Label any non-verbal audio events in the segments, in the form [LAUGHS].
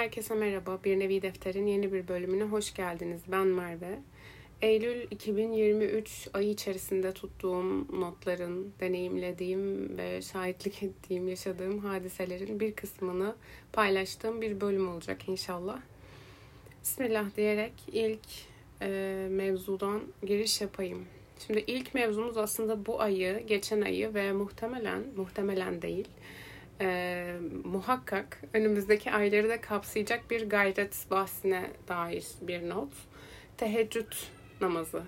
Herkese merhaba. Bir Nevi Defter'in yeni bir bölümüne hoş geldiniz. Ben Merve. Eylül 2023 ayı içerisinde tuttuğum notların, deneyimlediğim ve şahitlik ettiğim, yaşadığım hadiselerin bir kısmını paylaştığım bir bölüm olacak inşallah. Bismillah diyerek ilk e, mevzudan giriş yapayım. Şimdi ilk mevzumuz aslında bu ayı, geçen ayı ve muhtemelen, muhtemelen değil, e, muhakkak önümüzdeki ayları da kapsayacak bir gayret bahsine dair bir not. Teheccüd namazı.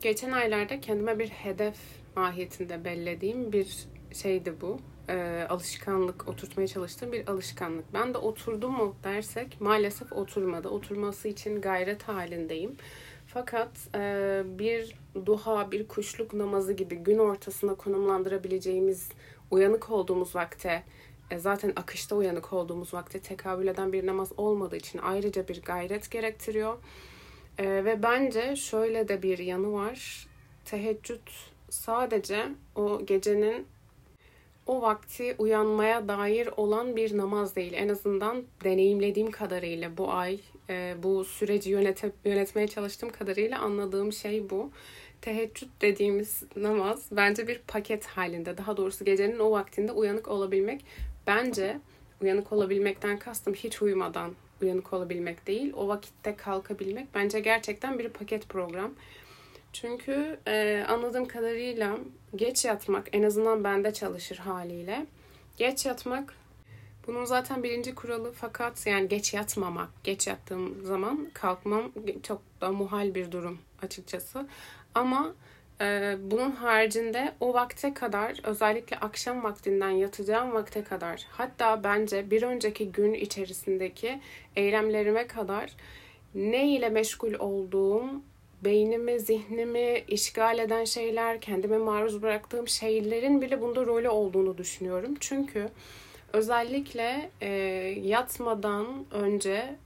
Geçen aylarda kendime bir hedef mahiyetinde bellediğim bir şeydi bu. E, alışkanlık, oturtmaya çalıştığım bir alışkanlık. Ben de oturdu mu dersek maalesef oturmadı. Oturması için gayret halindeyim. Fakat e, bir duha, bir kuşluk namazı gibi gün ortasına konumlandırabileceğimiz uyanık olduğumuz vakte e, zaten akışta uyanık olduğumuz vakte tekabül eden bir namaz olmadığı için ayrıca bir gayret gerektiriyor. E, ve bence şöyle de bir yanı var. Teheccüd sadece o gecenin o vakti uyanmaya dair olan bir namaz değil. En azından deneyimlediğim kadarıyla bu ay, e, bu süreci yönete, yönetmeye çalıştığım kadarıyla anladığım şey bu teheccüd dediğimiz namaz bence bir paket halinde. Daha doğrusu gecenin o vaktinde uyanık olabilmek. Bence uyanık olabilmekten kastım hiç uyumadan uyanık olabilmek değil. O vakitte kalkabilmek bence gerçekten bir paket program. Çünkü e, anladığım kadarıyla geç yatmak en azından bende çalışır haliyle. Geç yatmak bunun zaten birinci kuralı fakat yani geç yatmamak. Geç yattığım zaman kalkmam çok da muhal bir durum açıkçası. Ama e, bunun haricinde o vakte kadar özellikle akşam vaktinden yatacağım vakte kadar hatta bence bir önceki gün içerisindeki eylemlerime kadar ne ile meşgul olduğum, beynimi, zihnimi işgal eden şeyler, kendime maruz bıraktığım şeylerin bile bunda rolü olduğunu düşünüyorum. Çünkü özellikle e, yatmadan önce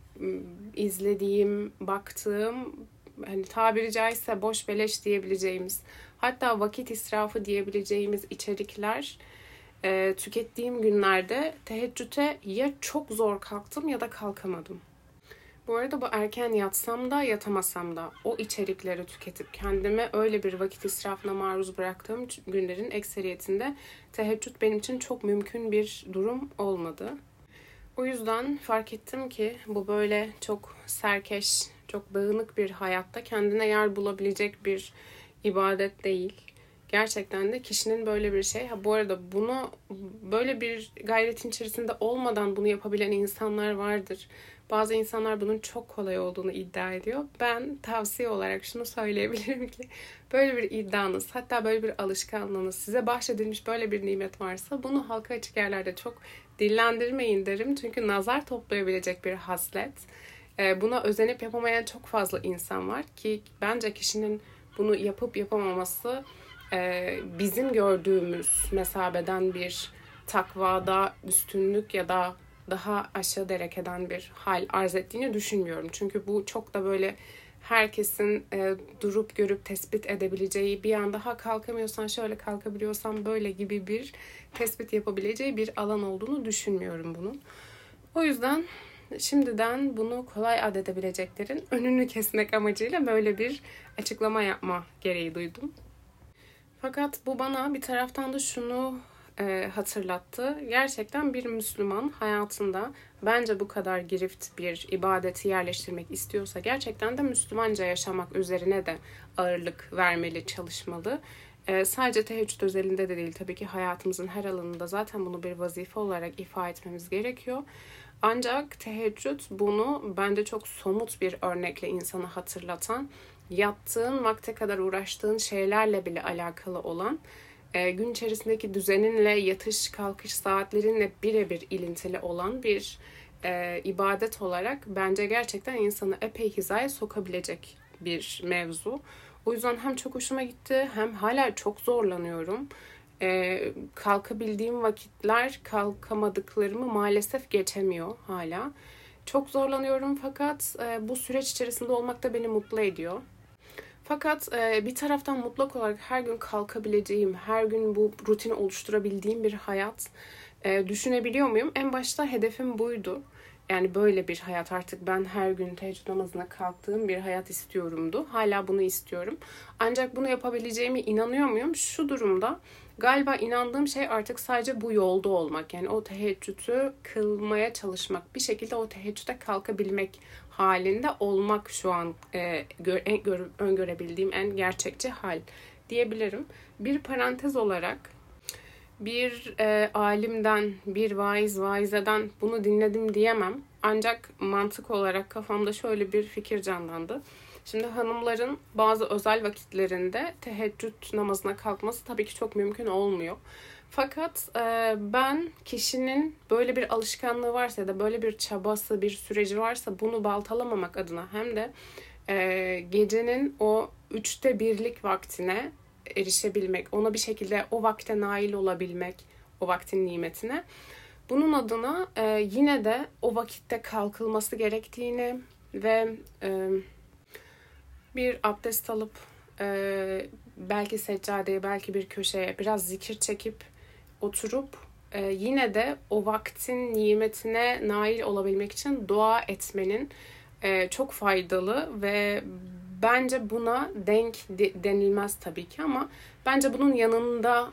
izlediğim, baktığım hani tabiri caizse boş beleş diyebileceğimiz hatta vakit israfı diyebileceğimiz içerikler e, tükettiğim günlerde teheccüde ya çok zor kalktım ya da kalkamadım. Bu arada bu erken yatsam da yatamasam da o içerikleri tüketip kendime öyle bir vakit israfına maruz bıraktığım günlerin ekseriyetinde teheccüd benim için çok mümkün bir durum olmadı. O yüzden fark ettim ki bu böyle çok serkeş, çok dağınık bir hayatta kendine yer bulabilecek bir ibadet değil. Gerçekten de kişinin böyle bir şey. Ha bu arada bunu böyle bir gayretin içerisinde olmadan bunu yapabilen insanlar vardır. Bazı insanlar bunun çok kolay olduğunu iddia ediyor. Ben tavsiye olarak şunu söyleyebilirim ki böyle bir iddianız hatta böyle bir alışkanlığınız size bahşedilmiş böyle bir nimet varsa bunu halka açık yerlerde çok dillendirmeyin derim. Çünkü nazar toplayabilecek bir haslet. Ee, buna özenip yapamayan çok fazla insan var ki bence kişinin bunu yapıp yapamaması e, bizim gördüğümüz mesabeden bir takvada üstünlük ya da daha aşağı derekeden bir hal arz ettiğini düşünmüyorum. Çünkü bu çok da böyle herkesin e, durup görüp tespit edebileceği bir anda ha kalkamıyorsan şöyle kalkabiliyorsan böyle gibi bir tespit yapabileceği bir alan olduğunu düşünmüyorum bunun. O yüzden şimdiden bunu kolay adedebileceklerin önünü kesmek amacıyla böyle bir açıklama yapma gereği duydum. Fakat bu bana bir taraftan da şunu e, hatırlattı. Gerçekten bir Müslüman hayatında bence bu kadar girift bir ibadeti yerleştirmek istiyorsa gerçekten de Müslümanca yaşamak üzerine de ağırlık vermeli, çalışmalı. E, sadece teheccüd özelinde de değil tabii ki hayatımızın her alanında zaten bunu bir vazife olarak ifade etmemiz gerekiyor. Ancak teheccüd bunu bence çok somut bir örnekle insanı hatırlatan, yattığın vakte kadar uğraştığın şeylerle bile alakalı olan e, gün içerisindeki düzeninle yatış kalkış saatlerinle birebir ilintili olan bir e, ibadet olarak bence gerçekten insanı epey hizaya sokabilecek bir mevzu. O yüzden hem çok hoşuma gitti hem hala çok zorlanıyorum. E, kalkabildiğim vakitler kalkamadıklarımı maalesef geçemiyor hala. Çok zorlanıyorum fakat e, bu süreç içerisinde olmak da beni mutlu ediyor. Fakat e, bir taraftan mutlak olarak her gün kalkabileceğim, her gün bu rutini oluşturabildiğim bir hayat e, düşünebiliyor muyum? En başta hedefim buydu. Yani böyle bir hayat artık ben her gün teheccüd namazına kalktığım bir hayat istiyorumdu. Hala bunu istiyorum. Ancak bunu yapabileceğime inanıyor muyum? Şu durumda galiba inandığım şey artık sadece bu yolda olmak. Yani o teheccüdü kılmaya çalışmak. Bir şekilde o teheccüde kalkabilmek halinde olmak şu an e, gör, en, gör, öngörebildiğim en gerçekçi hal diyebilirim. Bir parantez olarak bir e, alimden, bir vaiz, vaizeden bunu dinledim diyemem. Ancak mantık olarak kafamda şöyle bir fikir canlandı. Şimdi hanımların bazı özel vakitlerinde teheccüd namazına kalkması tabii ki çok mümkün olmuyor. Fakat e, ben kişinin böyle bir alışkanlığı varsa ya da böyle bir çabası, bir süreci varsa bunu baltalamamak adına hem de e, gecenin o üçte birlik vaktine erişebilmek, ona bir şekilde o vakte nail olabilmek, o vaktin nimetine. Bunun adına e, yine de o vakitte kalkılması gerektiğini ve e, bir abdest alıp e, belki seccadeye, belki bir köşeye biraz zikir çekip oturup e, yine de o vaktin nimetine nail olabilmek için dua etmenin e, çok faydalı ve bence buna denk de, denilmez tabii ki ama bence bunun yanında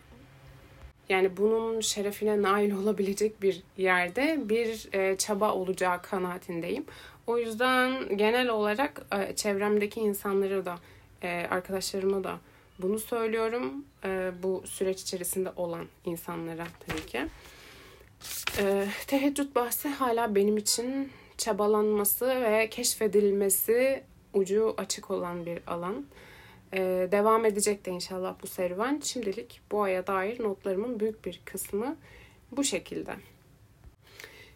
yani bunun şerefine nail [LAUGHS] olabilecek bir yerde bir e, çaba olacağı kanaatindeyim. O yüzden genel olarak e, çevremdeki insanları da e, arkadaşlarıma da bunu söylüyorum. E, bu süreç içerisinde olan insanlara tabii ki. E, teheccüd bahsi hala benim için çabalanması ve keşfedilmesi ucu açık olan bir alan. Ee, devam edecek de inşallah bu serüven. Şimdilik bu aya dair notlarımın büyük bir kısmı bu şekilde.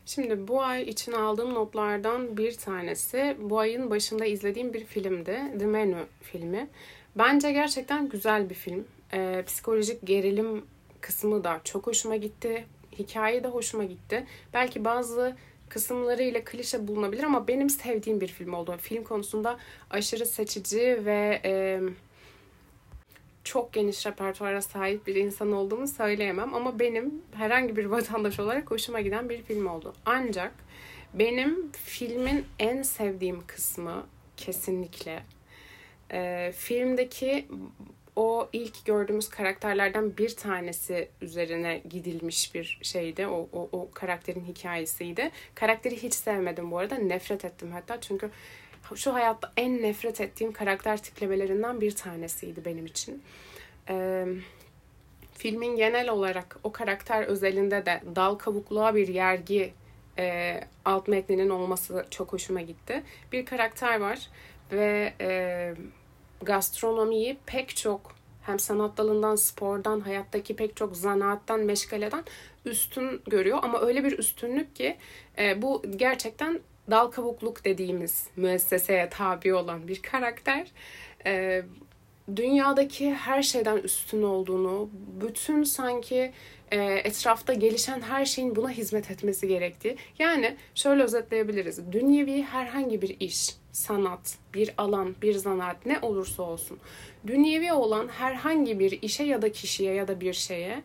Şimdi bu ay için aldığım notlardan bir tanesi bu ayın başında izlediğim bir filmdi. The Menu filmi. Bence gerçekten güzel bir film. Ee, psikolojik gerilim kısmı da çok hoşuma gitti. Hikaye de hoşuma gitti. Belki bazı kısımlarıyla klişe bulunabilir ama benim sevdiğim bir film oldu. Film konusunda aşırı seçici ve e, çok geniş repertuara sahip bir insan olduğumu söyleyemem ama benim herhangi bir vatandaş olarak hoşuma giden bir film oldu. Ancak benim filmin en sevdiğim kısmı kesinlikle e, filmdeki o ilk gördüğümüz karakterlerden bir tanesi üzerine gidilmiş bir şeydi. O, o, o karakterin hikayesiydi. Karakteri hiç sevmedim bu arada. Nefret ettim hatta. Çünkü şu hayatta en nefret ettiğim karakter tiplemelerinden bir tanesiydi benim için. Ee, filmin genel olarak o karakter özelinde de dal kabukluğa bir yergi e, alt metninin olması çok hoşuma gitti. Bir karakter var ve e, gastronomiyi pek çok hem sanat dalından, spordan, hayattaki pek çok zanaattan, meşgaleden üstün görüyor. Ama öyle bir üstünlük ki e, bu gerçekten dal kavukluk dediğimiz müesseseye tabi olan bir karakter. E, dünyadaki her şeyden üstün olduğunu, bütün sanki e, etrafta gelişen her şeyin buna hizmet etmesi gerektiği. Yani şöyle özetleyebiliriz. Dünyevi herhangi bir iş, sanat, bir alan, bir zanaat ne olursa olsun. Dünyevi olan herhangi bir işe ya da kişiye ya da bir şeye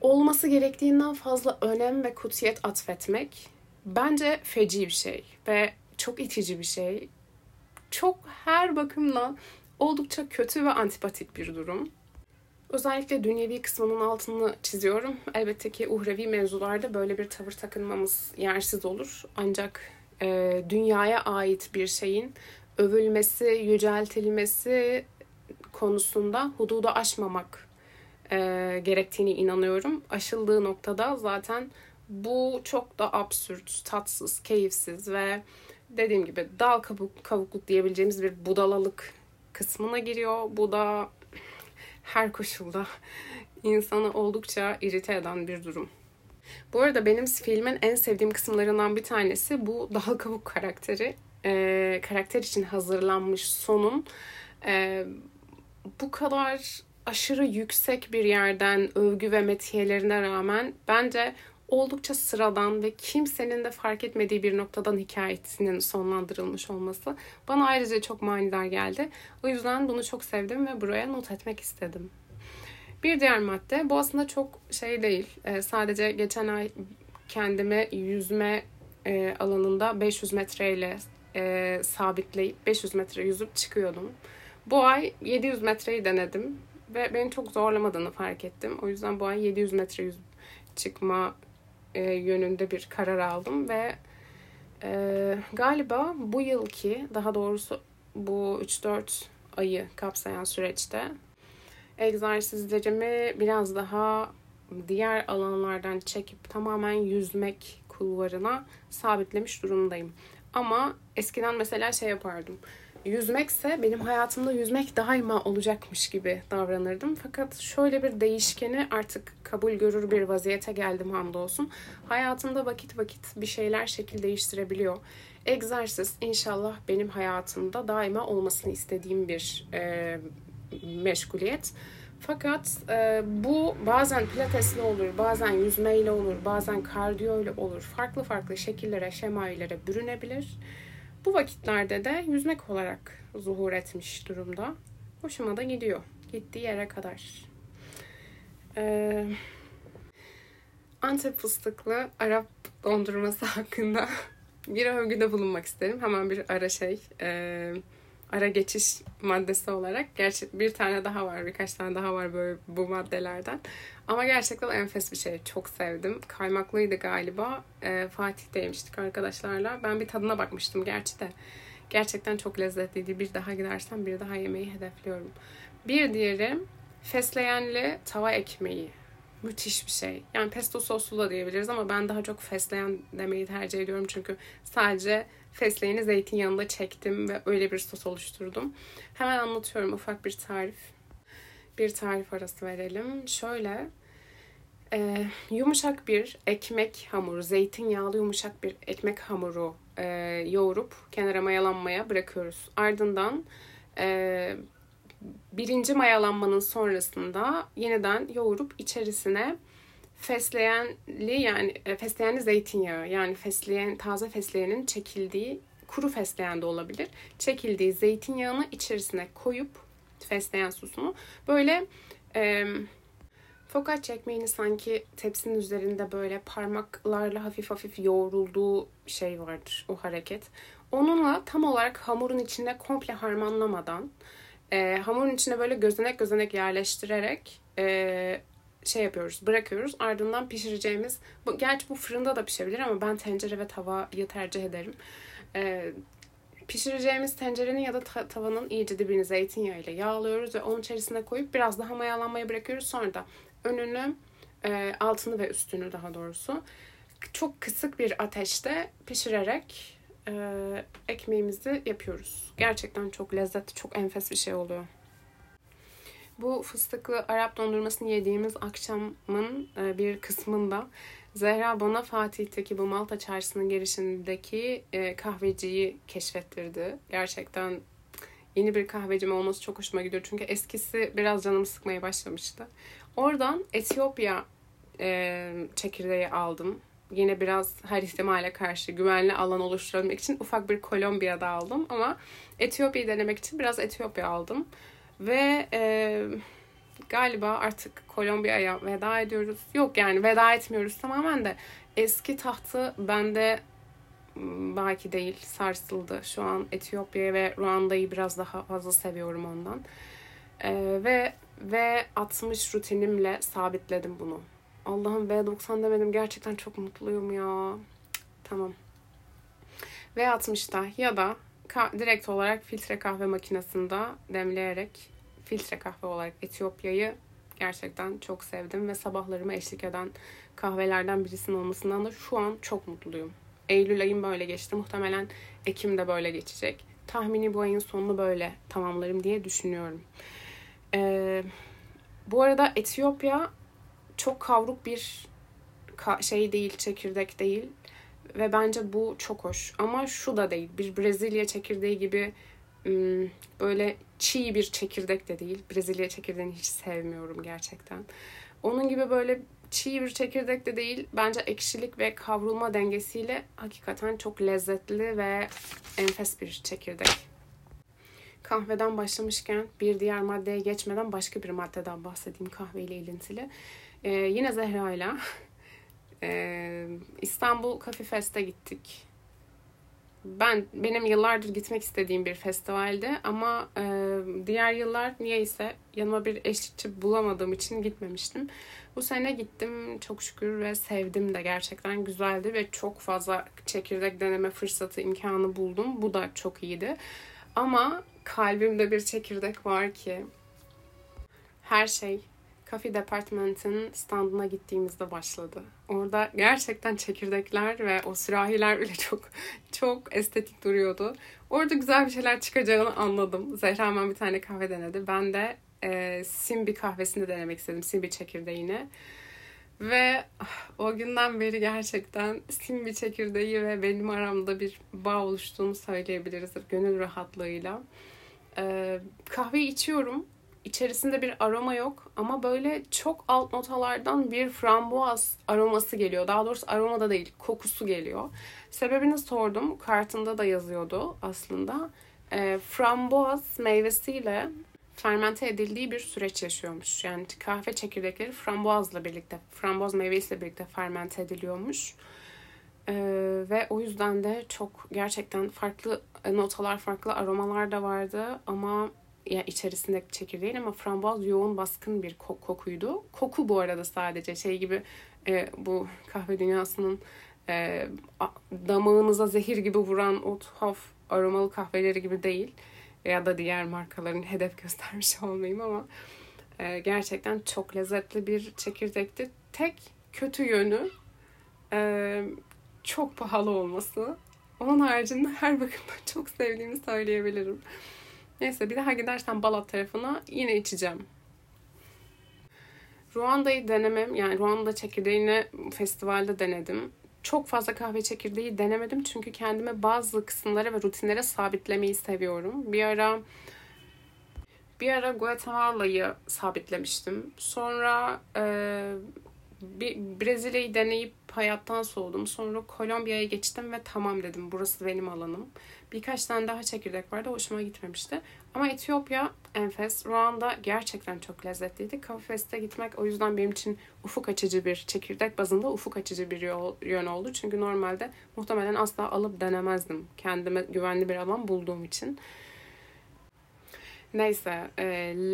olması gerektiğinden fazla önem ve kutsiyet atfetmek bence feci bir şey ve çok itici bir şey. Çok her bakımdan oldukça kötü ve antipatik bir durum. Özellikle dünyevi kısmının altını çiziyorum. Elbette ki uhrevi mevzularda böyle bir tavır takınmamız yersiz olur. Ancak e, dünyaya ait bir şeyin övülmesi, yüceltilmesi konusunda hududu aşmamak e, gerektiğini inanıyorum. Aşıldığı noktada zaten bu çok da absürt, tatsız, keyifsiz ve dediğim gibi dal kabuk, kavukluk diyebileceğimiz bir budalalık kısmına giriyor. Bu da her koşulda insanı oldukça irite eden bir durum. Bu arada benim filmin en sevdiğim kısımlarından bir tanesi bu dal kabuk karakteri. Ee, karakter için hazırlanmış sonun e, bu kadar aşırı yüksek bir yerden övgü ve metiyelerine rağmen bence oldukça sıradan ve kimsenin de fark etmediği bir noktadan hikayesinin sonlandırılmış olması bana ayrıca çok manidar geldi. O yüzden bunu çok sevdim ve buraya not etmek istedim. Bir diğer madde bu aslında çok şey değil. E, sadece geçen ay kendimi yüzme e, alanında 500 metreyle e, sabitleyip 500 metre yüzüp çıkıyordum. Bu ay 700 metreyi denedim ve beni çok zorlamadığını fark ettim. O yüzden bu ay 700 metre yüzüp çıkma e, yönünde bir karar aldım ve e, galiba bu yılki daha doğrusu bu 3-4 ayı kapsayan süreçte egzersizlerimi biraz daha diğer alanlardan çekip tamamen yüzmek kulvarına sabitlemiş durumdayım. Ama eskiden mesela şey yapardım. Yüzmekse benim hayatımda yüzmek daima olacakmış gibi davranırdım. Fakat şöyle bir değişkeni artık kabul görür bir vaziyete geldim hamdolsun. Hayatımda vakit vakit bir şeyler şekil değiştirebiliyor. Egzersiz inşallah benim hayatımda daima olmasını istediğim bir e, meşguliyet. Fakat e, bu bazen pilatesle olur, bazen yüzmeyle olur, bazen kardiyo ile olur. Farklı farklı şekillere, şemailere bürünebilir. Bu vakitlerde de yüzmek olarak zuhur etmiş durumda. Hoşuma da gidiyor. Gittiği yere kadar. Ee, Antep fıstıklı Arap dondurması [LAUGHS] hakkında bir övgüde bulunmak isterim. Hemen bir ara şey, e, ara geçiş maddesi olarak. Gerçi bir tane daha var, birkaç tane daha var böyle bu maddelerden. Ama gerçekten enfes bir şey. Çok sevdim. Kaymaklıydı galiba. E, Fatih'te yemiştik arkadaşlarla. Ben bir tadına bakmıştım gerçi de. Gerçekten çok lezzetliydi. Bir daha gidersem bir daha yemeyi hedefliyorum. Bir diğeri fesleğenli tava ekmeği. Müthiş bir şey. Yani pesto soslu da diyebiliriz ama ben daha çok fesleğen demeyi tercih ediyorum. Çünkü sadece fesleğeni zeytinyağında çektim ve öyle bir sos oluşturdum. Hemen anlatıyorum ufak bir tarif. Bir tarif arası verelim. Şöyle e, yumuşak bir ekmek hamuru, zeytinyağlı yumuşak bir ekmek hamuru e, yoğurup kenara mayalanmaya bırakıyoruz. Ardından e, birinci mayalanmanın sonrasında yeniden yoğurup içerisine fesleğenli yani e, fesleğenli zeytinyağı yani fesleğen taze fesleğenin çekildiği kuru fesleğen de olabilir. Çekildiği zeytinyağını içerisine koyup fesleğen sosunu böyle e, Focaccia ekmeğini sanki tepsinin üzerinde böyle parmaklarla hafif hafif yoğrulduğu şey vardır o hareket. Onunla tam olarak hamurun içinde komple harmanlamadan e, hamurun içine böyle gözenek gözenek yerleştirerek e, şey yapıyoruz, bırakıyoruz. Ardından pişireceğimiz, bu, gerçi bu fırında da pişebilir ama ben tencere ve tavayı tercih ederim. E, pişireceğimiz tencerenin ya da ta- tavanın iyice dibini zeytinyağı ile yağlıyoruz ve onun içerisine koyup biraz daha mayalanmaya bırakıyoruz. Sonra da önünü, e, altını ve üstünü daha doğrusu çok kısık bir ateşte pişirerek e, ekmeğimizi yapıyoruz. Gerçekten çok lezzetli, çok enfes bir şey oluyor. Bu fıstıklı Arap dondurmasını yediğimiz akşamın e, bir kısmında Zehra bana Fatih'teki bu Malta Çarşısı'nın girişindeki e, kahveciyi keşfettirdi. Gerçekten yeni bir kahvecim olması çok hoşuma gidiyor. Çünkü eskisi biraz canımı sıkmaya başlamıştı. Oradan Etiyopya e, çekirdeği aldım. Yine biraz her ihtimale karşı güvenli alan oluşturabilmek için ufak bir Kolombiya'da aldım. Ama Etiyopya'yı denemek için biraz Etiyopya aldım. Ve e, galiba artık Kolombiya'ya veda ediyoruz. Yok yani veda etmiyoruz tamamen de eski tahtı bende belki değil sarsıldı. Şu an Etiyopya ve Ruanda'yı biraz daha fazla seviyorum ondan. Ee, ve ve 60 rutinimle sabitledim bunu. Allah'ım V90 demedim. Gerçekten çok mutluyum ya. Tamam. V60'da ya da direkt olarak filtre kahve makinesinde demleyerek filtre kahve olarak Etiyopya'yı gerçekten çok sevdim ve sabahlarıma eşlik eden kahvelerden birisinin olmasından da şu an çok mutluyum. Eylül ayım böyle geçti. Muhtemelen Ekim de böyle geçecek. Tahmini bu ayın sonunu böyle tamamlarım diye düşünüyorum. Ee, bu arada Etiyopya çok kavruk bir şey değil, çekirdek değil. Ve bence bu çok hoş. Ama şu da değil. Bir Brezilya çekirdeği gibi böyle çiğ bir çekirdek de değil. Brezilya çekirdeğini hiç sevmiyorum gerçekten. Onun gibi böyle çiğ bir çekirdek de değil. Bence ekşilik ve kavrulma dengesiyle hakikaten çok lezzetli ve enfes bir çekirdek. kahveden başlamışken bir diğer maddeye geçmeden başka bir maddeden bahsedeyim kahveyle ilintili. Ee, yine Zehra ile [LAUGHS] ee, İstanbul Coffee Fest'e gittik. Ben benim yıllardır gitmek istediğim bir festivaldi ama e, diğer yıllar niyeyse yanıma bir eşlikçi bulamadığım için gitmemiştim. Bu sene gittim çok şükür ve sevdim de gerçekten güzeldi ve çok fazla çekirdek deneme fırsatı imkanı buldum. Bu da çok iyiydi. Ama kalbimde bir çekirdek var ki her şey Coffee Department'ın standına gittiğimizde başladı. Orada gerçekten çekirdekler ve o sürahiler bile çok çok estetik duruyordu. Orada güzel bir şeyler çıkacağını anladım. Zehra hemen bir tane kahve denedi. Ben de e, Simbi kahvesini denemek istedim. Simbi çekirdeğini. Ve o günden beri gerçekten Simbi çekirdeği ve benim aramda bir bağ oluştuğunu söyleyebiliriz. Gönül rahatlığıyla. E, kahveyi içiyorum İçerisinde bir aroma yok ama böyle çok alt notalardan bir frambuaz aroması geliyor. Daha doğrusu aroma da değil, kokusu geliyor. Sebebini sordum. Kartında da yazıyordu aslında. E, frambuaz meyvesiyle fermente edildiği bir süreç yaşıyormuş. Yani kahve çekirdekleri frambuazla birlikte, frambuaz meyvesiyle birlikte fermente ediliyormuş. Ee, ve o yüzden de çok gerçekten farklı notalar, farklı aromalar da vardı ama yani içerisindeki çekirdeğin ama frambuaz yoğun baskın bir kok kokuydu. Koku bu arada sadece şey gibi e, bu kahve dünyasının e, damağınıza zehir gibi vuran o tuhaf aromalı kahveleri gibi değil. Ya da diğer markaların hedef göstermiş [LAUGHS] olmayayım ama e, gerçekten çok lezzetli bir çekirdekti. Tek kötü yönü e, çok pahalı olması. Onun haricinde her bakımdan [LAUGHS] çok sevdiğimi söyleyebilirim. Neyse bir daha gidersen Balat tarafına yine içeceğim. Ruanda'yı denemem yani Ruanda çekirdeğini festivalde denedim. Çok fazla kahve çekirdeği denemedim çünkü kendime bazı kısımlara ve rutinlere sabitlemeyi seviyorum. Bir ara bir ara Guatemala'yı sabitlemiştim. Sonra e, Brezilya'yı deneyip hayattan soğudum. Sonra Kolombiya'ya geçtim ve tamam dedim burası benim alanım. Birkaç tane daha çekirdek vardı hoşuma gitmemişti. Ama Etiyopya enfes. Ruanda gerçekten çok lezzetliydi. Kafeste gitmek o yüzden benim için ufuk açıcı bir çekirdek bazında ufuk açıcı bir yol, yön oldu. Çünkü normalde muhtemelen asla alıp denemezdim. Kendime güvenli bir alan bulduğum için. Neyse, e,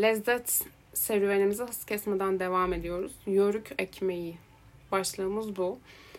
lezzet serüvenimize hız kesmeden devam ediyoruz. Yörük ekmeği başlığımız bu.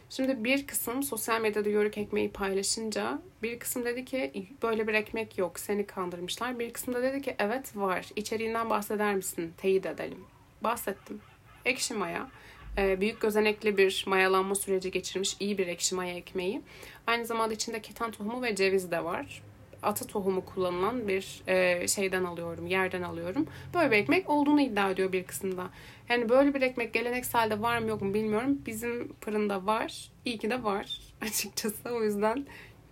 Şimdi bir kısım sosyal medyada yörük ekmeği paylaşınca bir kısım dedi ki böyle bir ekmek yok seni kandırmışlar. Bir kısım da dedi ki evet var içeriğinden bahseder misin teyit edelim. Bahsettim. Ekşi maya e, büyük gözenekli bir mayalanma süreci geçirmiş iyi bir ekşi maya ekmeği. Aynı zamanda içinde keten tohumu ve ceviz de var ata tohumu kullanılan bir e, şeyden alıyorum, yerden alıyorum. Böyle bir ekmek olduğunu iddia ediyor bir kısımda. Yani böyle bir ekmek gelenekselde var mı yok mu bilmiyorum. Bizim fırında var. İyi ki de var [LAUGHS] açıkçası. O yüzden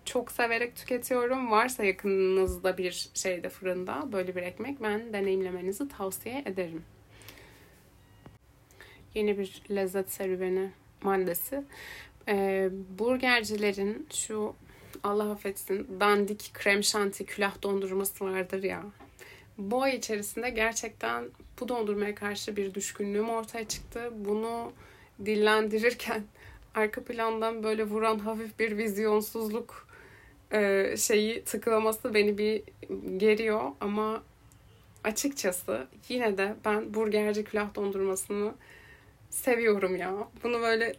çok severek tüketiyorum. Varsa yakınınızda bir şeyde fırında böyle bir ekmek ben deneyimlemenizi tavsiye ederim. Yeni bir lezzet serüveni maddesi. Ee, burgercilerin şu Allah affetsin dandik krem şanti külah dondurması vardır ya. Bu ay içerisinde gerçekten bu dondurmaya karşı bir düşkünlüğüm ortaya çıktı. Bunu dillendirirken [LAUGHS] arka plandan böyle vuran hafif bir vizyonsuzluk e, şeyi tıklaması beni bir geriyor ama açıkçası yine de ben burgerci külah dondurmasını seviyorum ya. Bunu böyle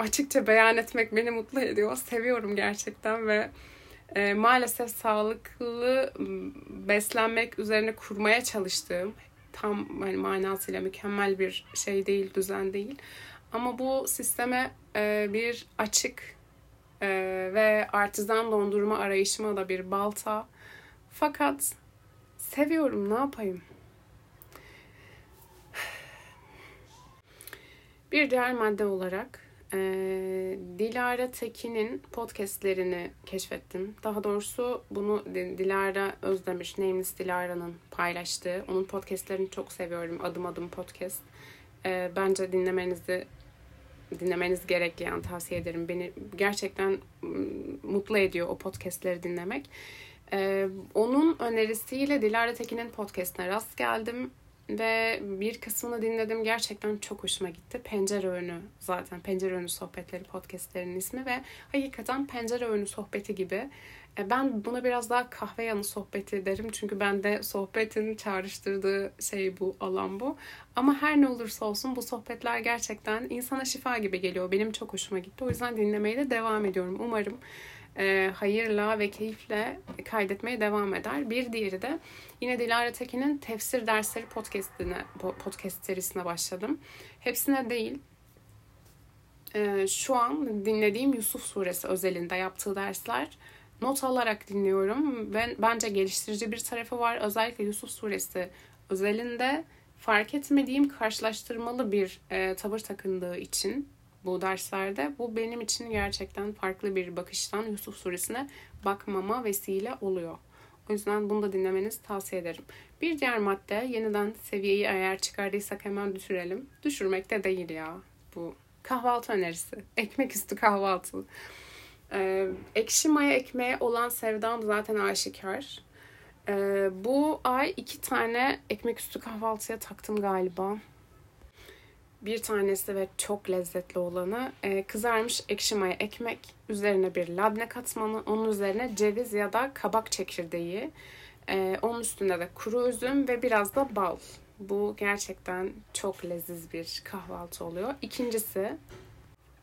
açıkça beyan etmek beni mutlu ediyor. Seviyorum gerçekten ve e, maalesef sağlıklı beslenmek üzerine kurmaya çalıştığım tam hani manasıyla mükemmel bir şey değil, düzen değil. Ama bu sisteme e, bir açık e, ve artizan dondurma arayışıma da bir balta. Fakat seviyorum ne yapayım? [SIGHS] Bir diğer madde olarak e, Dilara Tekin'in podcastlerini keşfettim. Daha doğrusu bunu Dilara Özdemir, Nameless Dilara'nın paylaştığı. Onun podcastlerini çok seviyorum. Adım Adım Podcast. E, bence dinlemenizi dinlemeniz gerekli yani tavsiye ederim. Beni gerçekten mutlu ediyor o podcastleri dinlemek. Ee, onun önerisiyle Dilara Tekin'in podcastine rast geldim ve bir kısmını dinledim. Gerçekten çok hoşuma gitti. Pencere Önü zaten Pencere Önü Sohbetleri podcastlerinin ismi ve hakikaten Pencere Önü sohbeti gibi. E, ben buna biraz daha kahve yanı sohbeti derim. Çünkü ben de sohbetin çağrıştırdığı şey bu, alan bu. Ama her ne olursa olsun bu sohbetler gerçekten insana şifa gibi geliyor. Benim çok hoşuma gitti. O yüzden dinlemeye de devam ediyorum. Umarım e, hayırla ve keyifle kaydetmeye devam eder. Bir diğeri de yine Dilara Tekin'in tefsir dersleri podcastine, podcast serisine başladım. Hepsine değil, e, şu an dinlediğim Yusuf suresi özelinde yaptığı dersler not alarak dinliyorum. Ben, bence geliştirici bir tarafı var. Özellikle Yusuf suresi özelinde fark etmediğim karşılaştırmalı bir e, tavır takındığı için bu derslerde. Bu benim için gerçekten farklı bir bakıştan Yusuf suresine bakmama vesile oluyor. O yüzden bunu da dinlemenizi tavsiye ederim. Bir diğer madde yeniden seviyeyi eğer çıkardıysak hemen düşürelim. Düşürmek de değil ya bu. Kahvaltı önerisi. [LAUGHS] Ekmek üstü kahvaltı. Ee, ekşi maya ekmeğe olan sevdam zaten aşikar. Ee, bu ay iki tane ekmek üstü kahvaltıya taktım galiba. Bir tanesi ve çok lezzetli olanı e, kızarmış ekşi maya ekmek, üzerine bir labne katmanı, onun üzerine ceviz ya da kabak çekirdeği, e, onun üstünde de kuru üzüm ve biraz da bal. Bu gerçekten çok leziz bir kahvaltı oluyor. İkincisi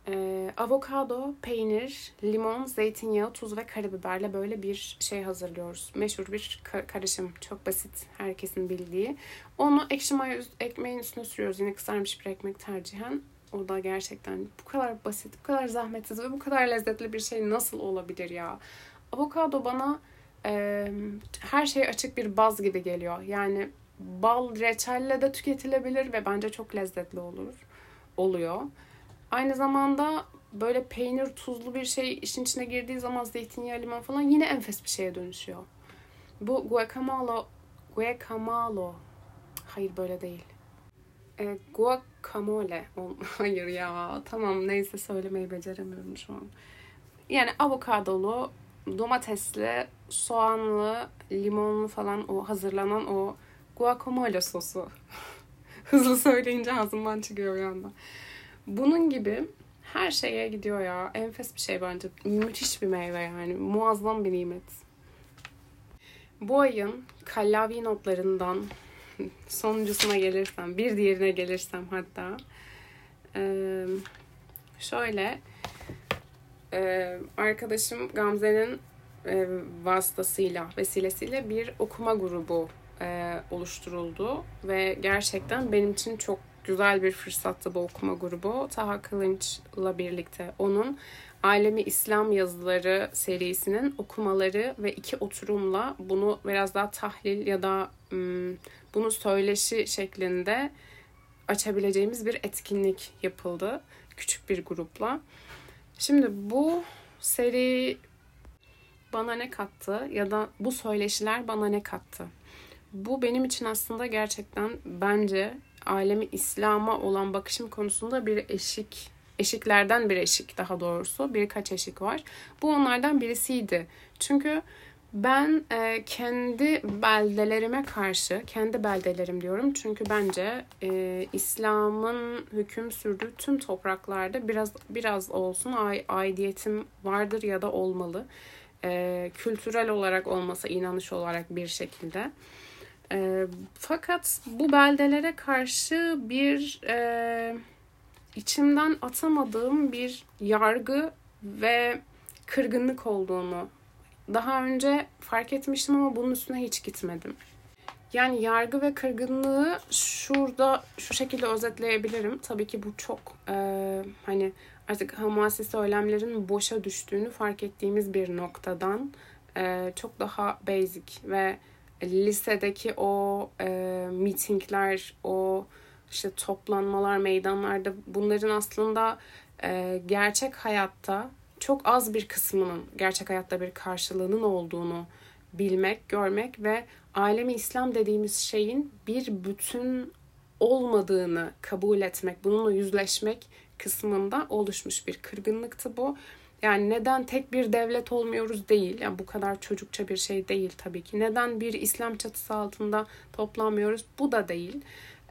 e, avokado, peynir, limon, zeytinyağı, tuz ve karabiberle böyle bir şey hazırlıyoruz. Meşhur bir karışım. Çok basit. Herkesin bildiği. Onu ekşi maya ekmeğin üstüne sürüyoruz. Yine kızarmış bir ekmek tercihen. O da gerçekten bu kadar basit, bu kadar zahmetsiz ve bu kadar lezzetli bir şey nasıl olabilir ya? Avokado bana e, her şey açık bir baz gibi geliyor. Yani bal reçelle de tüketilebilir ve bence çok lezzetli olur. Oluyor. Aynı zamanda böyle peynir tuzlu bir şey işin içine girdiği zaman zeytinyağı limon falan yine enfes bir şeye dönüşüyor. Bu guacamole guacamole hayır böyle değil. E, guacamole [LAUGHS] hayır ya tamam neyse söylemeyi beceremiyorum şu an. Yani avokadolu, domatesli, soğanlı, limonlu falan o hazırlanan o guacamole sosu. [LAUGHS] Hızlı söyleyince ağzımdan çıkıyor bir anda. Bunun gibi her şeye gidiyor ya. Enfes bir şey bence. Müthiş bir meyve yani. Muazzam bir nimet. Bu ayın kallavi notlarından [LAUGHS] sonuncusuna gelirsem, bir diğerine gelirsem hatta. Ee, şöyle arkadaşım Gamze'nin e, vasıtasıyla, vesilesiyle bir okuma grubu e, oluşturuldu ve gerçekten benim için çok güzel bir fırsattı bu okuma grubu. Taha Kılınç'la birlikte onun Alemi İslam yazıları serisinin okumaları ve iki oturumla bunu biraz daha tahlil ya da bunu söyleşi şeklinde açabileceğimiz bir etkinlik yapıldı. Küçük bir grupla. Şimdi bu seri bana ne kattı ya da bu söyleşiler bana ne kattı? Bu benim için aslında gerçekten bence alemi İslam'a olan bakışım konusunda bir eşik, eşiklerden bir eşik daha doğrusu birkaç eşik var. Bu onlardan birisiydi. Çünkü ben e, kendi beldelerime karşı, kendi beldelerim diyorum çünkü bence e, İslam'ın hüküm sürdüğü tüm topraklarda biraz biraz olsun aidiyetim vardır ya da olmalı. E, kültürel olarak olmasa inanış olarak bir şekilde. E, fakat bu beldelere karşı bir e, içimden atamadığım bir yargı ve kırgınlık olduğunu daha önce fark etmiştim ama bunun üstüne hiç gitmedim. Yani yargı ve kırgınlığı şurada şu şekilde özetleyebilirim. Tabii ki bu çok e, hani artık hamasi söylemlerin boşa düştüğünü fark ettiğimiz bir noktadan e, çok daha basic ve lisedeki o e, mitingler, o işte toplanmalar, meydanlarda bunların aslında e, gerçek hayatta çok az bir kısmının gerçek hayatta bir karşılığının olduğunu bilmek, görmek ve alemi İslam dediğimiz şeyin bir bütün olmadığını kabul etmek, bununla yüzleşmek kısmında oluşmuş bir kırgınlıktı bu. Yani neden tek bir devlet olmuyoruz değil. Yani bu kadar çocukça bir şey değil tabii ki. Neden bir İslam çatısı altında toplanmıyoruz? Bu da değil.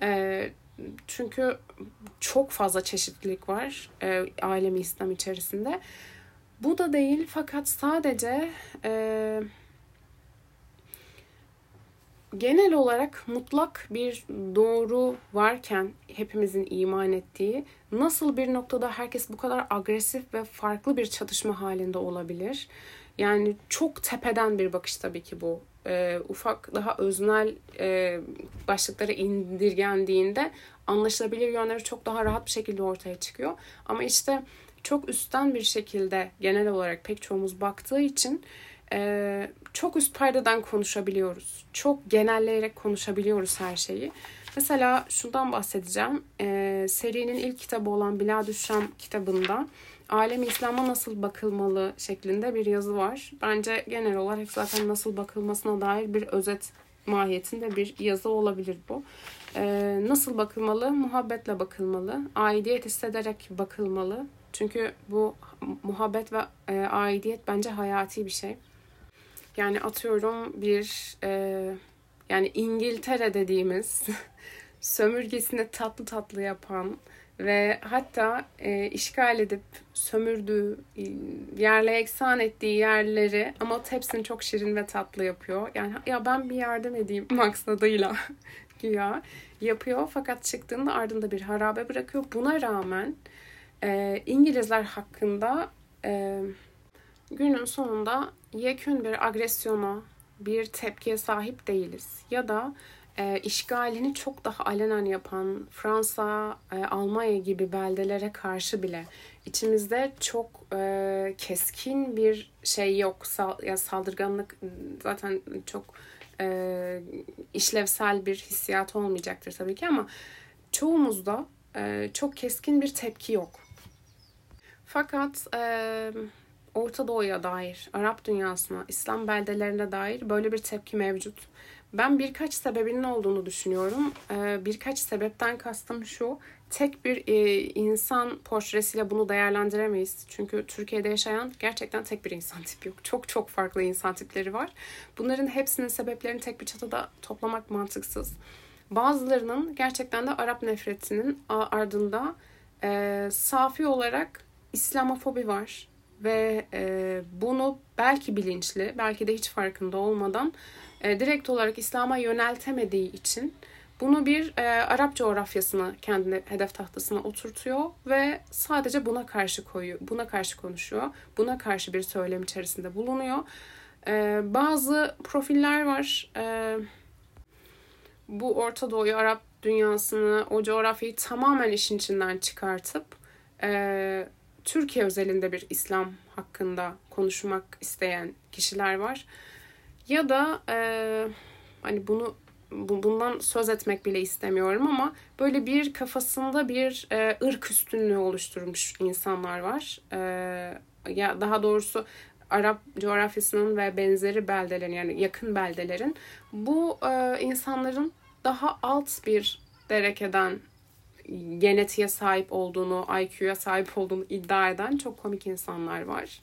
E, çünkü çok fazla çeşitlilik var e, alemi İslam içerisinde. Bu da değil fakat sadece e, genel olarak mutlak bir doğru varken hepimizin iman ettiği nasıl bir noktada herkes bu kadar agresif ve farklı bir çatışma halinde olabilir? Yani çok tepeden bir bakış tabii ki bu. Ee, ufak daha öznel e, başlıklara indirgendiğinde anlaşılabilir yönleri çok daha rahat bir şekilde ortaya çıkıyor. Ama işte çok üstten bir şekilde genel olarak pek çoğumuz baktığı için e, çok üst perdeden konuşabiliyoruz. Çok genelleyerek konuşabiliyoruz her şeyi. Mesela şundan bahsedeceğim. E, serinin ilk kitabı olan Bilad Şam kitabında Alem İslam'a nasıl bakılmalı şeklinde bir yazı var. Bence genel olarak zaten nasıl bakılmasına dair bir özet mahiyetinde bir yazı olabilir bu. Ee, nasıl bakılmalı? Muhabbetle bakılmalı. Aidiyet hissederek bakılmalı. Çünkü bu muhabbet ve e, aidiyet bence hayati bir şey. Yani atıyorum bir e, yani İngiltere dediğimiz [LAUGHS] sömürgesini tatlı tatlı yapan ve hatta e, işgal edip sömürdüğü, yerle eksan ettiği yerleri ama hepsini çok şirin ve tatlı yapıyor. Yani ya ben bir yardım edeyim [LAUGHS] maksadıyla [LAUGHS] güya yapıyor fakat çıktığında ardında bir harabe bırakıyor. Buna rağmen e, İngilizler hakkında e, günün sonunda yekün bir agresyona, bir tepkiye sahip değiliz. Ya da e, işgalini çok daha alenen yapan Fransa, e, Almanya gibi beldelere karşı bile içimizde çok e, keskin bir şey yok. Sal, ya saldırganlık zaten çok e, işlevsel bir hissiyat olmayacaktır tabii ki ama çoğumuzda e, çok keskin bir tepki yok. Fakat e, Orta Doğu'ya dair, Arap dünyasına, İslam beldelerine dair böyle bir tepki mevcut. Ben birkaç sebebinin olduğunu düşünüyorum. Ee, birkaç sebepten kastım şu. Tek bir e, insan portresiyle bunu değerlendiremeyiz. Çünkü Türkiye'de yaşayan gerçekten tek bir insan tipi yok. Çok çok farklı insan tipleri var. Bunların hepsinin sebeplerini tek bir çatıda toplamak mantıksız. Bazılarının gerçekten de Arap nefretinin ardında e, safi olarak İslamofobi var ve e, bunu belki bilinçli, belki de hiç farkında olmadan e, direkt olarak İslam'a yöneltemediği için bunu bir e, Arap coğrafyasına kendine hedef tahtasına oturtuyor ve sadece buna karşı koyuyor, buna karşı konuşuyor, buna karşı bir söylem içerisinde bulunuyor. E, bazı profiller var. E, bu Orta Doğu'yu, Arap dünyasını, o coğrafyayı tamamen işin içinden çıkartıp e, Türkiye özelinde bir İslam hakkında konuşmak isteyen kişiler var. Ya da e, hani bunu bundan söz etmek bile istemiyorum ama böyle bir kafasında bir e, ırk üstünlüğü oluşturmuş insanlar var. E, ya daha doğrusu Arap coğrafyasının ve benzeri beldelerin yani yakın beldelerin bu e, insanların daha alt bir derekeden genetiğe sahip olduğunu, IQ'ya sahip olduğunu iddia eden çok komik insanlar var.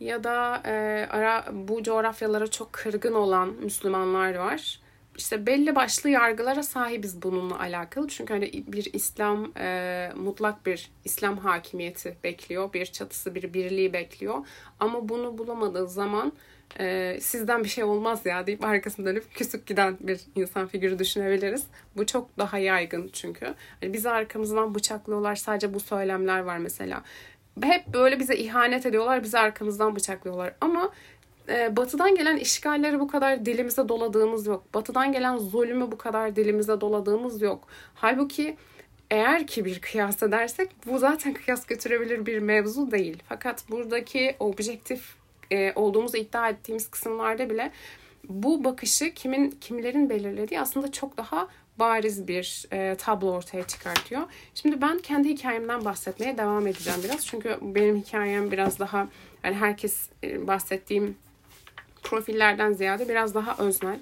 Ya da e, ara bu coğrafyalara çok kırgın olan Müslümanlar var. İşte belli başlı yargılara sahibiz bununla alakalı. Çünkü hani bir İslam, e, mutlak bir İslam hakimiyeti bekliyor. Bir çatısı, bir birliği bekliyor. Ama bunu bulamadığı zaman e, sizden bir şey olmaz ya deyip arkasını dönüp küsüp giden bir insan figürü düşünebiliriz. Bu çok daha yaygın çünkü. Hani bizi arkamızdan bıçaklıyorlar sadece bu söylemler var mesela. Hep böyle bize ihanet ediyorlar, bizi arkamızdan bıçaklıyorlar. Ama e, batıdan gelen işgalleri bu kadar dilimize doladığımız yok. Batıdan gelen zulmü bu kadar dilimize doladığımız yok. Halbuki eğer ki bir kıyas edersek bu zaten kıyas götürebilir bir mevzu değil. Fakat buradaki objektif e, olduğumuzu iddia ettiğimiz kısımlarda bile bu bakışı kimin kimlerin belirlediği aslında çok daha bariz bir e, tablo ortaya çıkartıyor. Şimdi ben kendi hikayemden bahsetmeye devam edeceğim biraz. Çünkü benim hikayem biraz daha yani herkes e, bahsettiğim profillerden ziyade biraz daha öznel.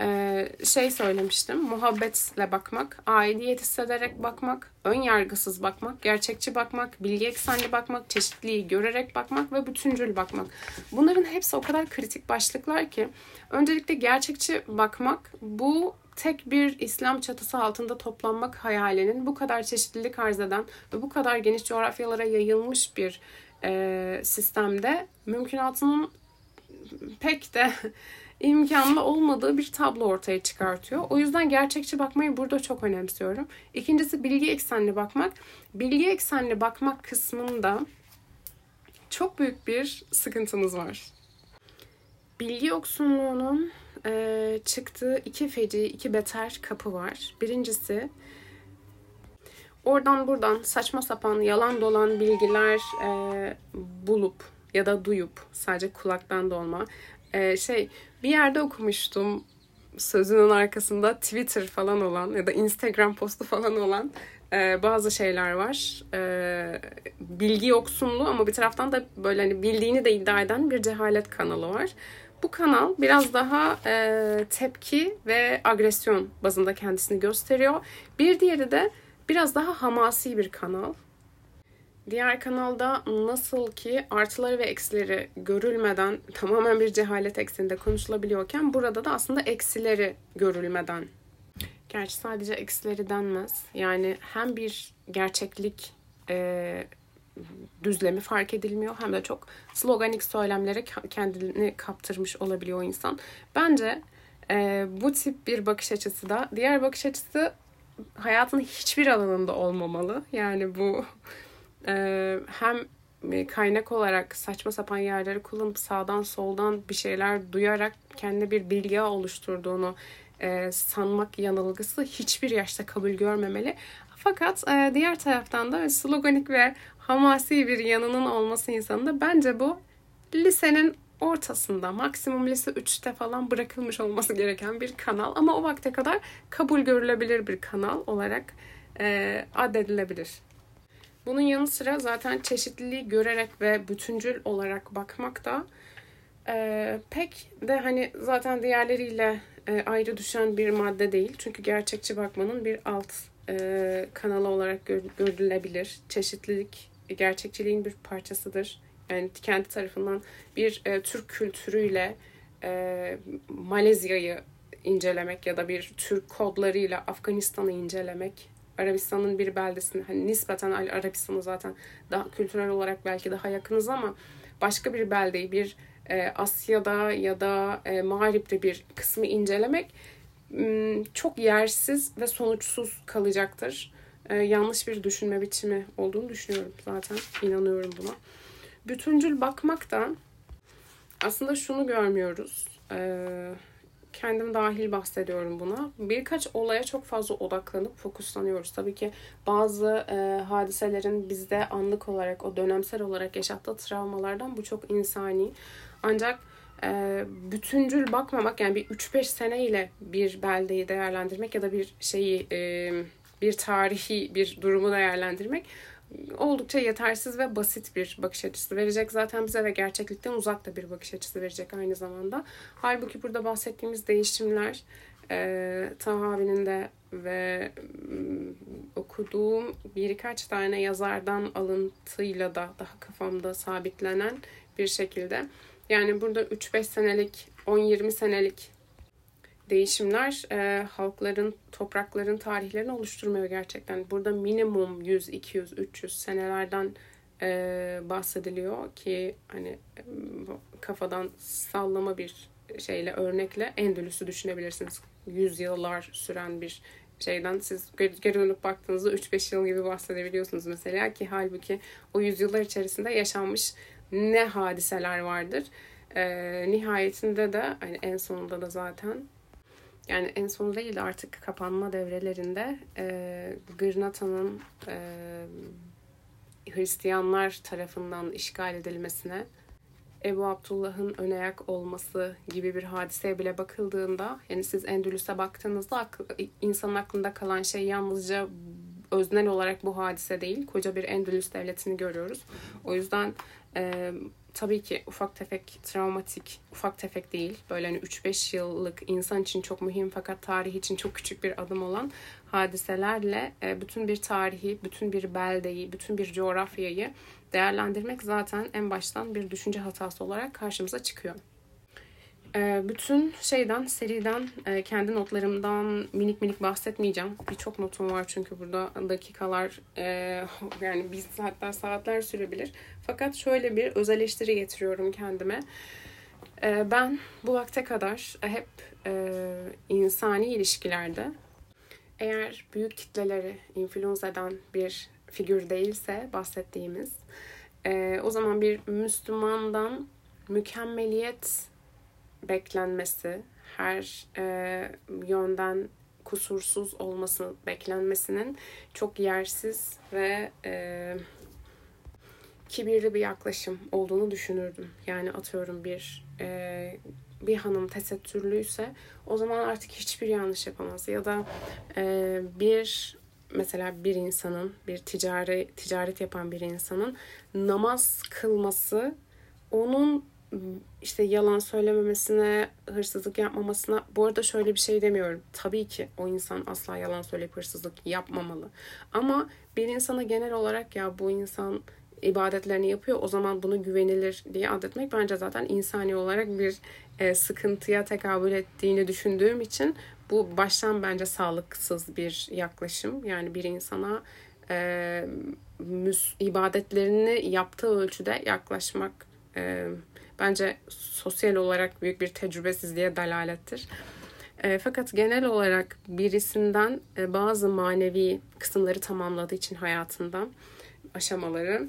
Ee, şey söylemiştim. Muhabbetle bakmak, aidiyet hissederek bakmak, ön yargısız bakmak, gerçekçi bakmak, bilgi eksenli bakmak, çeşitliliği görerek bakmak ve bütüncül bakmak. Bunların hepsi o kadar kritik başlıklar ki öncelikle gerçekçi bakmak bu tek bir İslam çatısı altında toplanmak hayalinin bu kadar çeşitlilik arz eden ve bu kadar geniş coğrafyalara yayılmış bir e, sistemde mümkünatının pek de [LAUGHS] imkanlı olmadığı bir tablo ortaya çıkartıyor. O yüzden gerçekçi bakmayı burada çok önemsiyorum. İkincisi bilgi eksenli bakmak. Bilgi eksenli bakmak kısmında çok büyük bir sıkıntımız var. Bilgi yoksunluğunun e, çıktığı iki feci, iki beter kapı var. Birincisi oradan buradan saçma sapan, yalan dolan bilgiler e, bulup ya da duyup sadece kulaktan dolma e, şey bir yerde okumuştum sözünün arkasında Twitter falan olan ya da Instagram postu falan olan e, bazı şeyler var. E, bilgi yoksunluğu ama bir taraftan da böyle hani bildiğini de iddia eden bir cehalet kanalı var. Bu kanal biraz daha e, tepki ve agresyon bazında kendisini gösteriyor. Bir diğeri de biraz daha hamasi bir kanal. Diğer kanalda nasıl ki artıları ve eksileri görülmeden [LAUGHS] tamamen bir cehalet eksinde konuşulabiliyorken burada da aslında eksileri görülmeden. Gerçi sadece eksileri denmez. Yani hem bir gerçeklik e, düzlemi fark edilmiyor hem de çok sloganik söylemlere kendini kaptırmış olabiliyor insan. Bence e, bu tip bir bakış açısı da diğer bakış açısı hayatın hiçbir alanında olmamalı. Yani bu e, hem kaynak olarak saçma sapan yerleri kullanıp sağdan soldan bir şeyler duyarak kendi bir bilgi oluşturduğunu e, sanmak yanılgısı hiçbir yaşta kabul görmemeli. Fakat e, diğer taraftan da sloganik ve hamasi bir yanının olması insanında bence bu lisenin ortasında maksimum lise 3'te falan bırakılmış olması gereken bir kanal ama o vakte kadar kabul görülebilir bir kanal olarak e, addedilebilir. Bunun yanı sıra zaten çeşitliliği görerek ve bütüncül olarak bakmak da e, pek de hani zaten diğerleriyle e, ayrı düşen bir madde değil. Çünkü gerçekçi bakmanın bir alt e, kanalı olarak gör, görülebilir. Çeşitlilik gerçekçiliğin bir parçasıdır. Yani kendi tarafından bir e, Türk kültürüyle e, Malezya'yı incelemek ya da bir Türk kodlarıyla Afganistan'ı incelemek Arabistan'ın bir beldesini hani nispeten Arabistan'ı zaten daha kültürel olarak belki daha yakınız ama başka bir beldeyi bir e, Asya'da ya da e, Mağrip'te bir kısmı incelemek çok yersiz ve sonuçsuz kalacaktır. E, yanlış bir düşünme biçimi olduğunu düşünüyorum zaten. inanıyorum buna. Bütüncül bakmaktan aslında şunu görmüyoruz. Eee kendim dahil bahsediyorum buna. Birkaç olaya çok fazla odaklanıp fokuslanıyoruz. Tabii ki bazı e, hadiselerin bizde anlık olarak, o dönemsel olarak yaşattığı travmalardan bu çok insani. Ancak e, bütüncül bakmamak yani bir 3-5 seneyle bir beldeyi değerlendirmek ya da bir şeyi e, bir tarihi bir durumu değerlendirmek oldukça yetersiz ve basit bir bakış açısı verecek. Zaten bize ve gerçeklikten uzak da bir bakış açısı verecek aynı zamanda. Halbuki burada bahsettiğimiz değişimler e, Taha abinin de ve m, okuduğum birkaç tane yazardan alıntıyla da daha kafamda sabitlenen bir şekilde. Yani burada 3-5 senelik, 10-20 senelik değişimler e, halkların, toprakların tarihlerini oluşturmuyor gerçekten. Burada minimum 100, 200, 300 senelerden e, bahsediliyor ki hani kafadan sallama bir şeyle örnekle Endülüs'ü düşünebilirsiniz. Yüz yıllar süren bir şeyden siz geri dönüp baktığınızda 3-5 yıl gibi bahsedebiliyorsunuz mesela ki halbuki o yüzyıllar içerisinde yaşanmış ne hadiseler vardır. E, nihayetinde de hani en sonunda da zaten yani en son değil artık kapanma devrelerinde e, Gırnata'nın e, Hristiyanlar tarafından işgal edilmesine Ebu Abdullah'ın ön ayak olması gibi bir hadiseye bile bakıldığında yani siz Endülüs'e baktığınızda akl, insanın aklında kalan şey yalnızca öznel olarak bu hadise değil. Koca bir Endülüs devletini görüyoruz. O yüzden e, tabii ki ufak tefek travmatik, ufak tefek değil. Böyle hani 3-5 yıllık insan için çok mühim fakat tarih için çok küçük bir adım olan hadiselerle e, bütün bir tarihi, bütün bir beldeyi, bütün bir coğrafyayı değerlendirmek zaten en baştan bir düşünce hatası olarak karşımıza çıkıyor. E, bütün şeyden, seriden, e, kendi notlarımdan minik minik bahsetmeyeceğim. Birçok notum var çünkü burada dakikalar [LAUGHS] yani biz hatta saatler sürebilir. Fakat şöyle bir öz eleştiri getiriyorum kendime. Ben bu vakte kadar hep insani ilişkilerde eğer büyük kitleleri influence eden bir figür değilse bahsettiğimiz e, o zaman bir Müslümandan mükemmeliyet beklenmesi, her e, yönden kusursuz olması beklenmesinin çok yersiz ve e, kibirli bir yaklaşım olduğunu düşünürdüm. Yani atıyorum bir e, bir hanım tesettürlüyse o zaman artık hiçbir yanlış yapamaz. Ya da e, bir mesela bir insanın bir ticari ticaret yapan bir insanın namaz kılması onun işte yalan söylememesine, hırsızlık yapmamasına. Bu arada şöyle bir şey demiyorum. Tabii ki o insan asla yalan söyleyip hırsızlık yapmamalı. Ama bir insana genel olarak ya bu insan ibadetlerini yapıyor o zaman bunu güvenilir diye adetmek bence zaten insani olarak bir e, sıkıntıya tekabül ettiğini düşündüğüm için bu baştan bence sağlıksız bir yaklaşım. Yani bir insana e, müs, ibadetlerini yaptığı ölçüde yaklaşmak e, bence sosyal olarak büyük bir tecrübesizliğe dalalettir. E, fakat genel olarak birisinden e, bazı manevi kısımları tamamladığı için hayatında aşamaları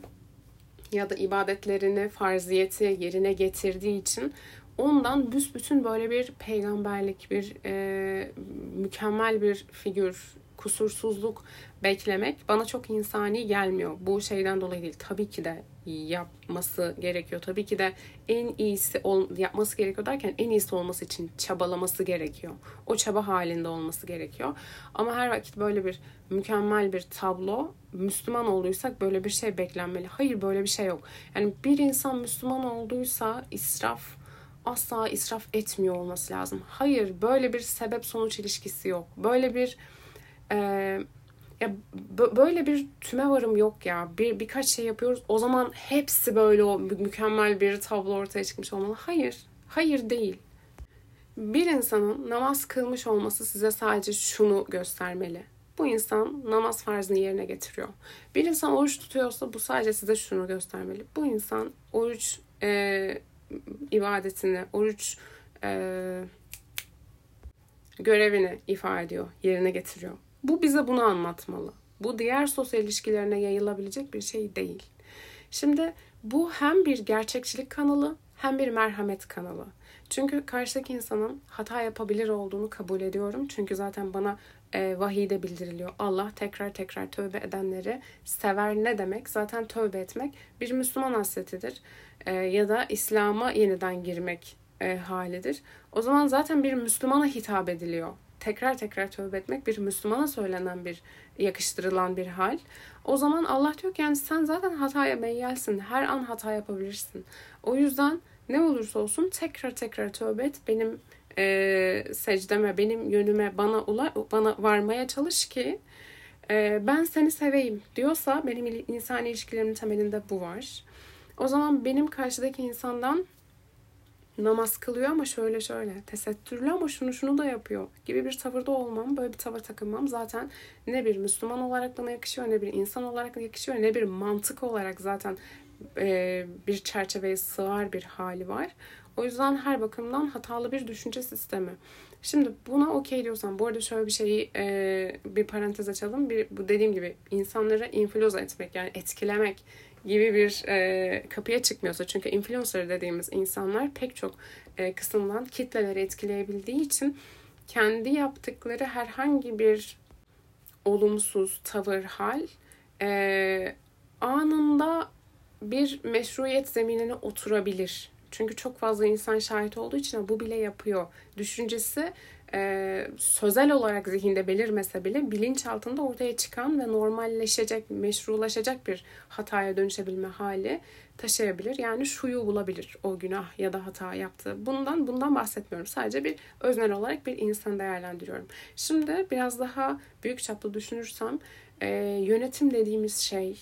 ya da ibadetlerini, farziyeti yerine getirdiği için ondan büsbütün böyle bir peygamberlik, bir e, mükemmel bir figür, kusursuzluk beklemek bana çok insani gelmiyor. Bu şeyden dolayı değil. Tabii ki de yapması gerekiyor. Tabii ki de en iyisi ol, yapması gerekiyor derken en iyisi olması için çabalaması gerekiyor. O çaba halinde olması gerekiyor. Ama her vakit böyle bir mükemmel bir tablo Müslüman olduysak böyle bir şey beklenmeli. Hayır böyle bir şey yok. Yani bir insan Müslüman olduysa israf asla israf etmiyor olması lazım. Hayır böyle bir sebep sonuç ilişkisi yok. Böyle bir e, ya böyle bir tüme varım yok ya. Bir birkaç şey yapıyoruz. O zaman hepsi böyle o mükemmel bir tablo ortaya çıkmış olmalı. Hayır. Hayır değil. Bir insanın namaz kılmış olması size sadece şunu göstermeli. Bu insan namaz farzını yerine getiriyor. Bir insan oruç tutuyorsa bu sadece size şunu göstermeli. Bu insan oruç e, ibadetini, oruç e, görevini ifade ediyor, yerine getiriyor. Bu bize bunu anlatmalı. Bu diğer sosyal ilişkilerine yayılabilecek bir şey değil. Şimdi bu hem bir gerçekçilik kanalı hem bir merhamet kanalı. Çünkü karşıdaki insanın hata yapabilir olduğunu kabul ediyorum. Çünkü zaten bana e, vahiyde bildiriliyor. Allah tekrar tekrar tövbe edenleri sever ne demek? Zaten tövbe etmek bir Müslüman hasretidir. E, ya da İslam'a yeniden girmek e, halidir. O zaman zaten bir Müslümana hitap ediliyor tekrar tekrar tövbe etmek bir Müslümana söylenen bir yakıştırılan bir hal. O zaman Allah diyor ki yani sen zaten hataya meyyalsin. Her an hata yapabilirsin. O yüzden ne olursa olsun tekrar tekrar tövbe et. Benim e, secdeme, benim yönüme, bana ula, bana varmaya çalış ki e, ben seni seveyim diyorsa benim insan ilişkilerimin temelinde bu var. O zaman benim karşıdaki insandan namaz kılıyor ama şöyle şöyle tesettürlü ama şunu şunu da yapıyor gibi bir tavırda olmam, böyle bir tavır takınmam zaten ne bir Müslüman olarak bana yakışıyor, ne bir insan olarak yakışıyor, ne bir mantık olarak zaten e, bir çerçeveye sığar bir hali var. O yüzden her bakımdan hatalı bir düşünce sistemi. Şimdi buna okey diyorsan, bu arada şöyle bir şeyi e, bir parantez açalım. Bir, bu dediğim gibi insanları influence etmek yani etkilemek gibi bir e, kapıya çıkmıyorsa çünkü influencer dediğimiz insanlar pek çok e, kısımdan kitleleri etkileyebildiği için kendi yaptıkları herhangi bir olumsuz tavır hal e, anında bir meşruiyet zeminine oturabilir. Çünkü çok fazla insan şahit olduğu için bu bile yapıyor. Düşüncesi e, sözel olarak zihinde belirmese bile bilinç altında ortaya çıkan ve normalleşecek, meşrulaşacak bir hataya dönüşebilme hali taşıyabilir. Yani şuyu bulabilir o günah ya da hata yaptığı. Bundan bundan bahsetmiyorum. Sadece bir öznel olarak bir insan değerlendiriyorum. Şimdi biraz daha büyük çaplı düşünürsem e, yönetim dediğimiz şey,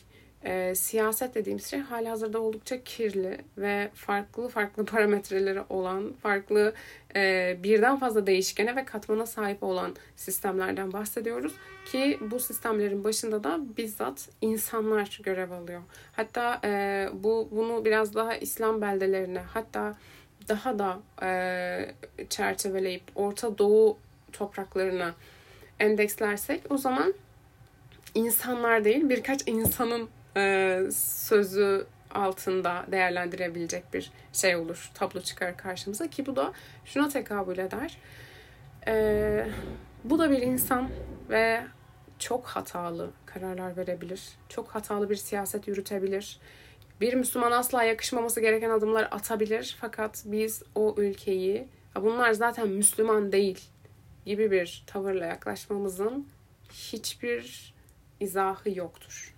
e, siyaset dediğimiz şey hali hazırda oldukça kirli ve farklı farklı [LAUGHS] parametreleri olan, farklı e, birden fazla değişkene ve katmana sahip olan sistemlerden bahsediyoruz. Ki bu sistemlerin başında da bizzat insanlar görev alıyor. Hatta e, bu bunu biraz daha İslam beldelerine hatta daha da e, çerçeveleyip Orta Doğu topraklarına endekslersek o zaman insanlar değil birkaç insanın e, sözü altında değerlendirebilecek bir şey olur. Tablo çıkar karşımıza ki bu da şuna tekabül eder. E, bu da bir insan ve çok hatalı kararlar verebilir. Çok hatalı bir siyaset yürütebilir. Bir Müslüman asla yakışmaması gereken adımlar atabilir. Fakat biz o ülkeyi, bunlar zaten Müslüman değil gibi bir tavırla yaklaşmamızın hiçbir izahı yoktur.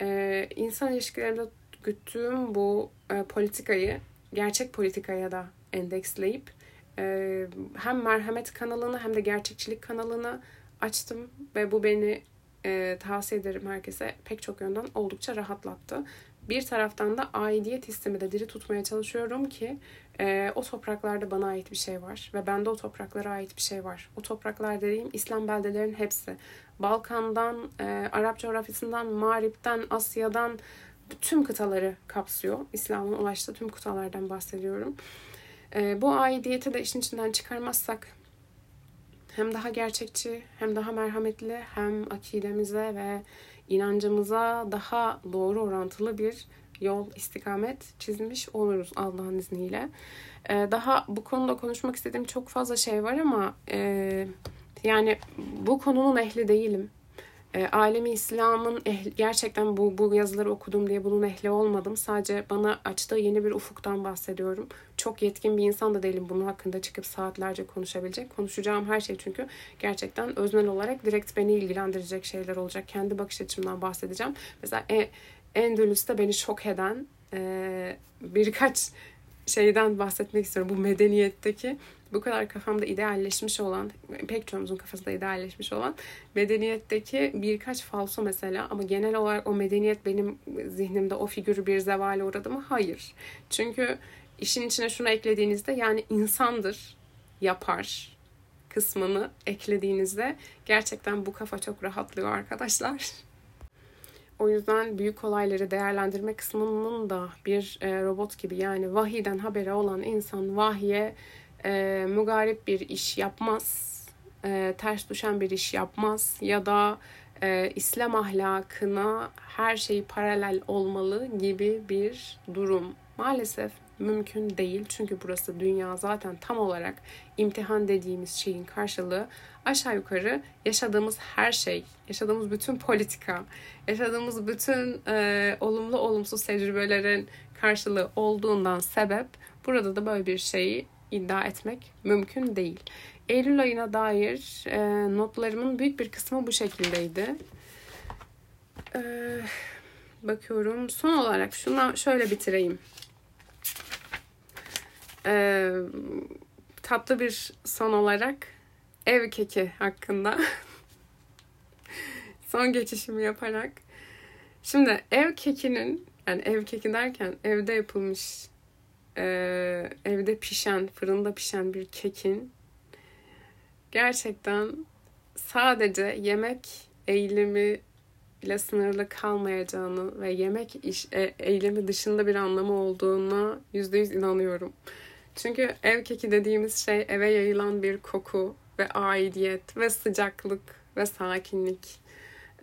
Ee, insan ilişkilerinde güttüğüm bu e, politikayı gerçek politikaya da endeksleyip e, hem merhamet kanalını hem de gerçekçilik kanalını açtım ve bu beni e, tavsiye ederim herkese pek çok yönden oldukça rahatlattı. Bir taraftan da aidiyet hissimi de diri tutmaya çalışıyorum ki e, o topraklarda bana ait bir şey var ve bende o topraklara ait bir şey var. O topraklar dediğim İslam beldelerin hepsi. Balkan'dan, e, Arap coğrafyasından, Mağrip'ten, Asya'dan tüm kıtaları kapsıyor. İslam'ın ulaştığı tüm kıtalardan bahsediyorum. E, bu aidiyeti de işin içinden çıkarmazsak hem daha gerçekçi, hem daha merhametli, hem akidemize ve inancımıza daha doğru orantılı bir yol, istikamet çizmiş oluruz Allah'ın izniyle. Ee, daha bu konuda konuşmak istediğim çok fazla şey var ama e, yani bu konunun ehli değilim. E, alemi İslam'ın ehli, gerçekten bu, bu yazıları okudum diye bunun ehli olmadım. Sadece bana açtığı yeni bir ufuktan bahsediyorum. Çok yetkin bir insan da değilim bunun hakkında çıkıp saatlerce konuşabilecek. Konuşacağım her şey çünkü gerçekten öznel olarak direkt beni ilgilendirecek şeyler olacak. Kendi bakış açımdan bahsedeceğim. Mesela e, Endülüs'te beni şok eden e, birkaç şeyden bahsetmek istiyorum. Bu medeniyetteki bu kadar kafamda idealleşmiş olan, pek çoğumuzun kafasında idealleşmiş olan medeniyetteki birkaç falso mesela ama genel olarak o medeniyet benim zihnimde o figürü bir zevale uğradı mı? Hayır. Çünkü işin içine şunu eklediğinizde yani insandır, yapar kısmını eklediğinizde gerçekten bu kafa çok rahatlıyor arkadaşlar. O yüzden büyük olayları değerlendirme kısmının da bir e, robot gibi yani vahiden haberi olan insan vahiye e, mugarip bir iş yapmaz, e, ters düşen bir iş yapmaz ya da e, İslam ahlakına her şey paralel olmalı gibi bir durum maalesef mümkün değil. Çünkü burası dünya zaten tam olarak imtihan dediğimiz şeyin karşılığı aşağı yukarı yaşadığımız her şey, yaşadığımız bütün politika, yaşadığımız bütün e, olumlu olumsuz tecrübelerin karşılığı olduğundan sebep burada da böyle bir şeyi iddia etmek mümkün değil. Eylül ayına dair e, notlarımın büyük bir kısmı bu şekildeydi. E, bakıyorum. Son olarak şuna şöyle bitireyim. E, tatlı bir son olarak ev keki hakkında [LAUGHS] son geçişimi yaparak şimdi ev kekinin yani ev keki derken evde yapılmış e, evde pişen, fırında pişen bir kekin gerçekten sadece yemek eylemi ile sınırlı kalmayacağını ve yemek iş, e, eylemi dışında bir anlamı olduğuna yüzde yüz inanıyorum. Çünkü ev keki dediğimiz şey eve yayılan bir koku ve aidiyet ve sıcaklık ve sakinlik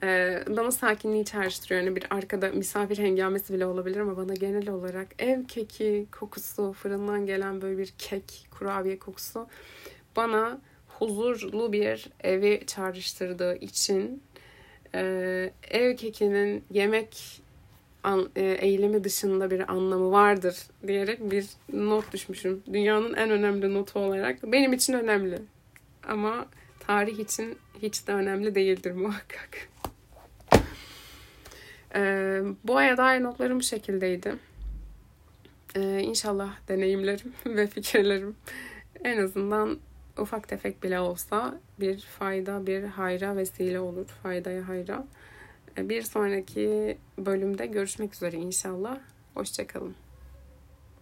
ee, bana sakinliği çağrıştırıyor. Yani bir arkada misafir hengamesi bile olabilir ama bana genel olarak ev keki kokusu, fırından gelen böyle bir kek, kurabiye kokusu bana huzurlu bir evi çağrıştırdığı için e, ev kekinin yemek an, e, eylemi dışında bir anlamı vardır diyerek bir not düşmüşüm. Dünyanın en önemli notu olarak. Benim için önemli. ama tarih için hiç de önemli değildir muhakkak. Ee, bu aya dair notlarım bu şekildeydi. Ee, inşallah deneyimlerim [LAUGHS] ve fikirlerim en azından ufak tefek bile olsa bir fayda, bir hayra vesile olur. Faydaya hayra. Bir sonraki bölümde görüşmek üzere inşallah. Hoşçakalın.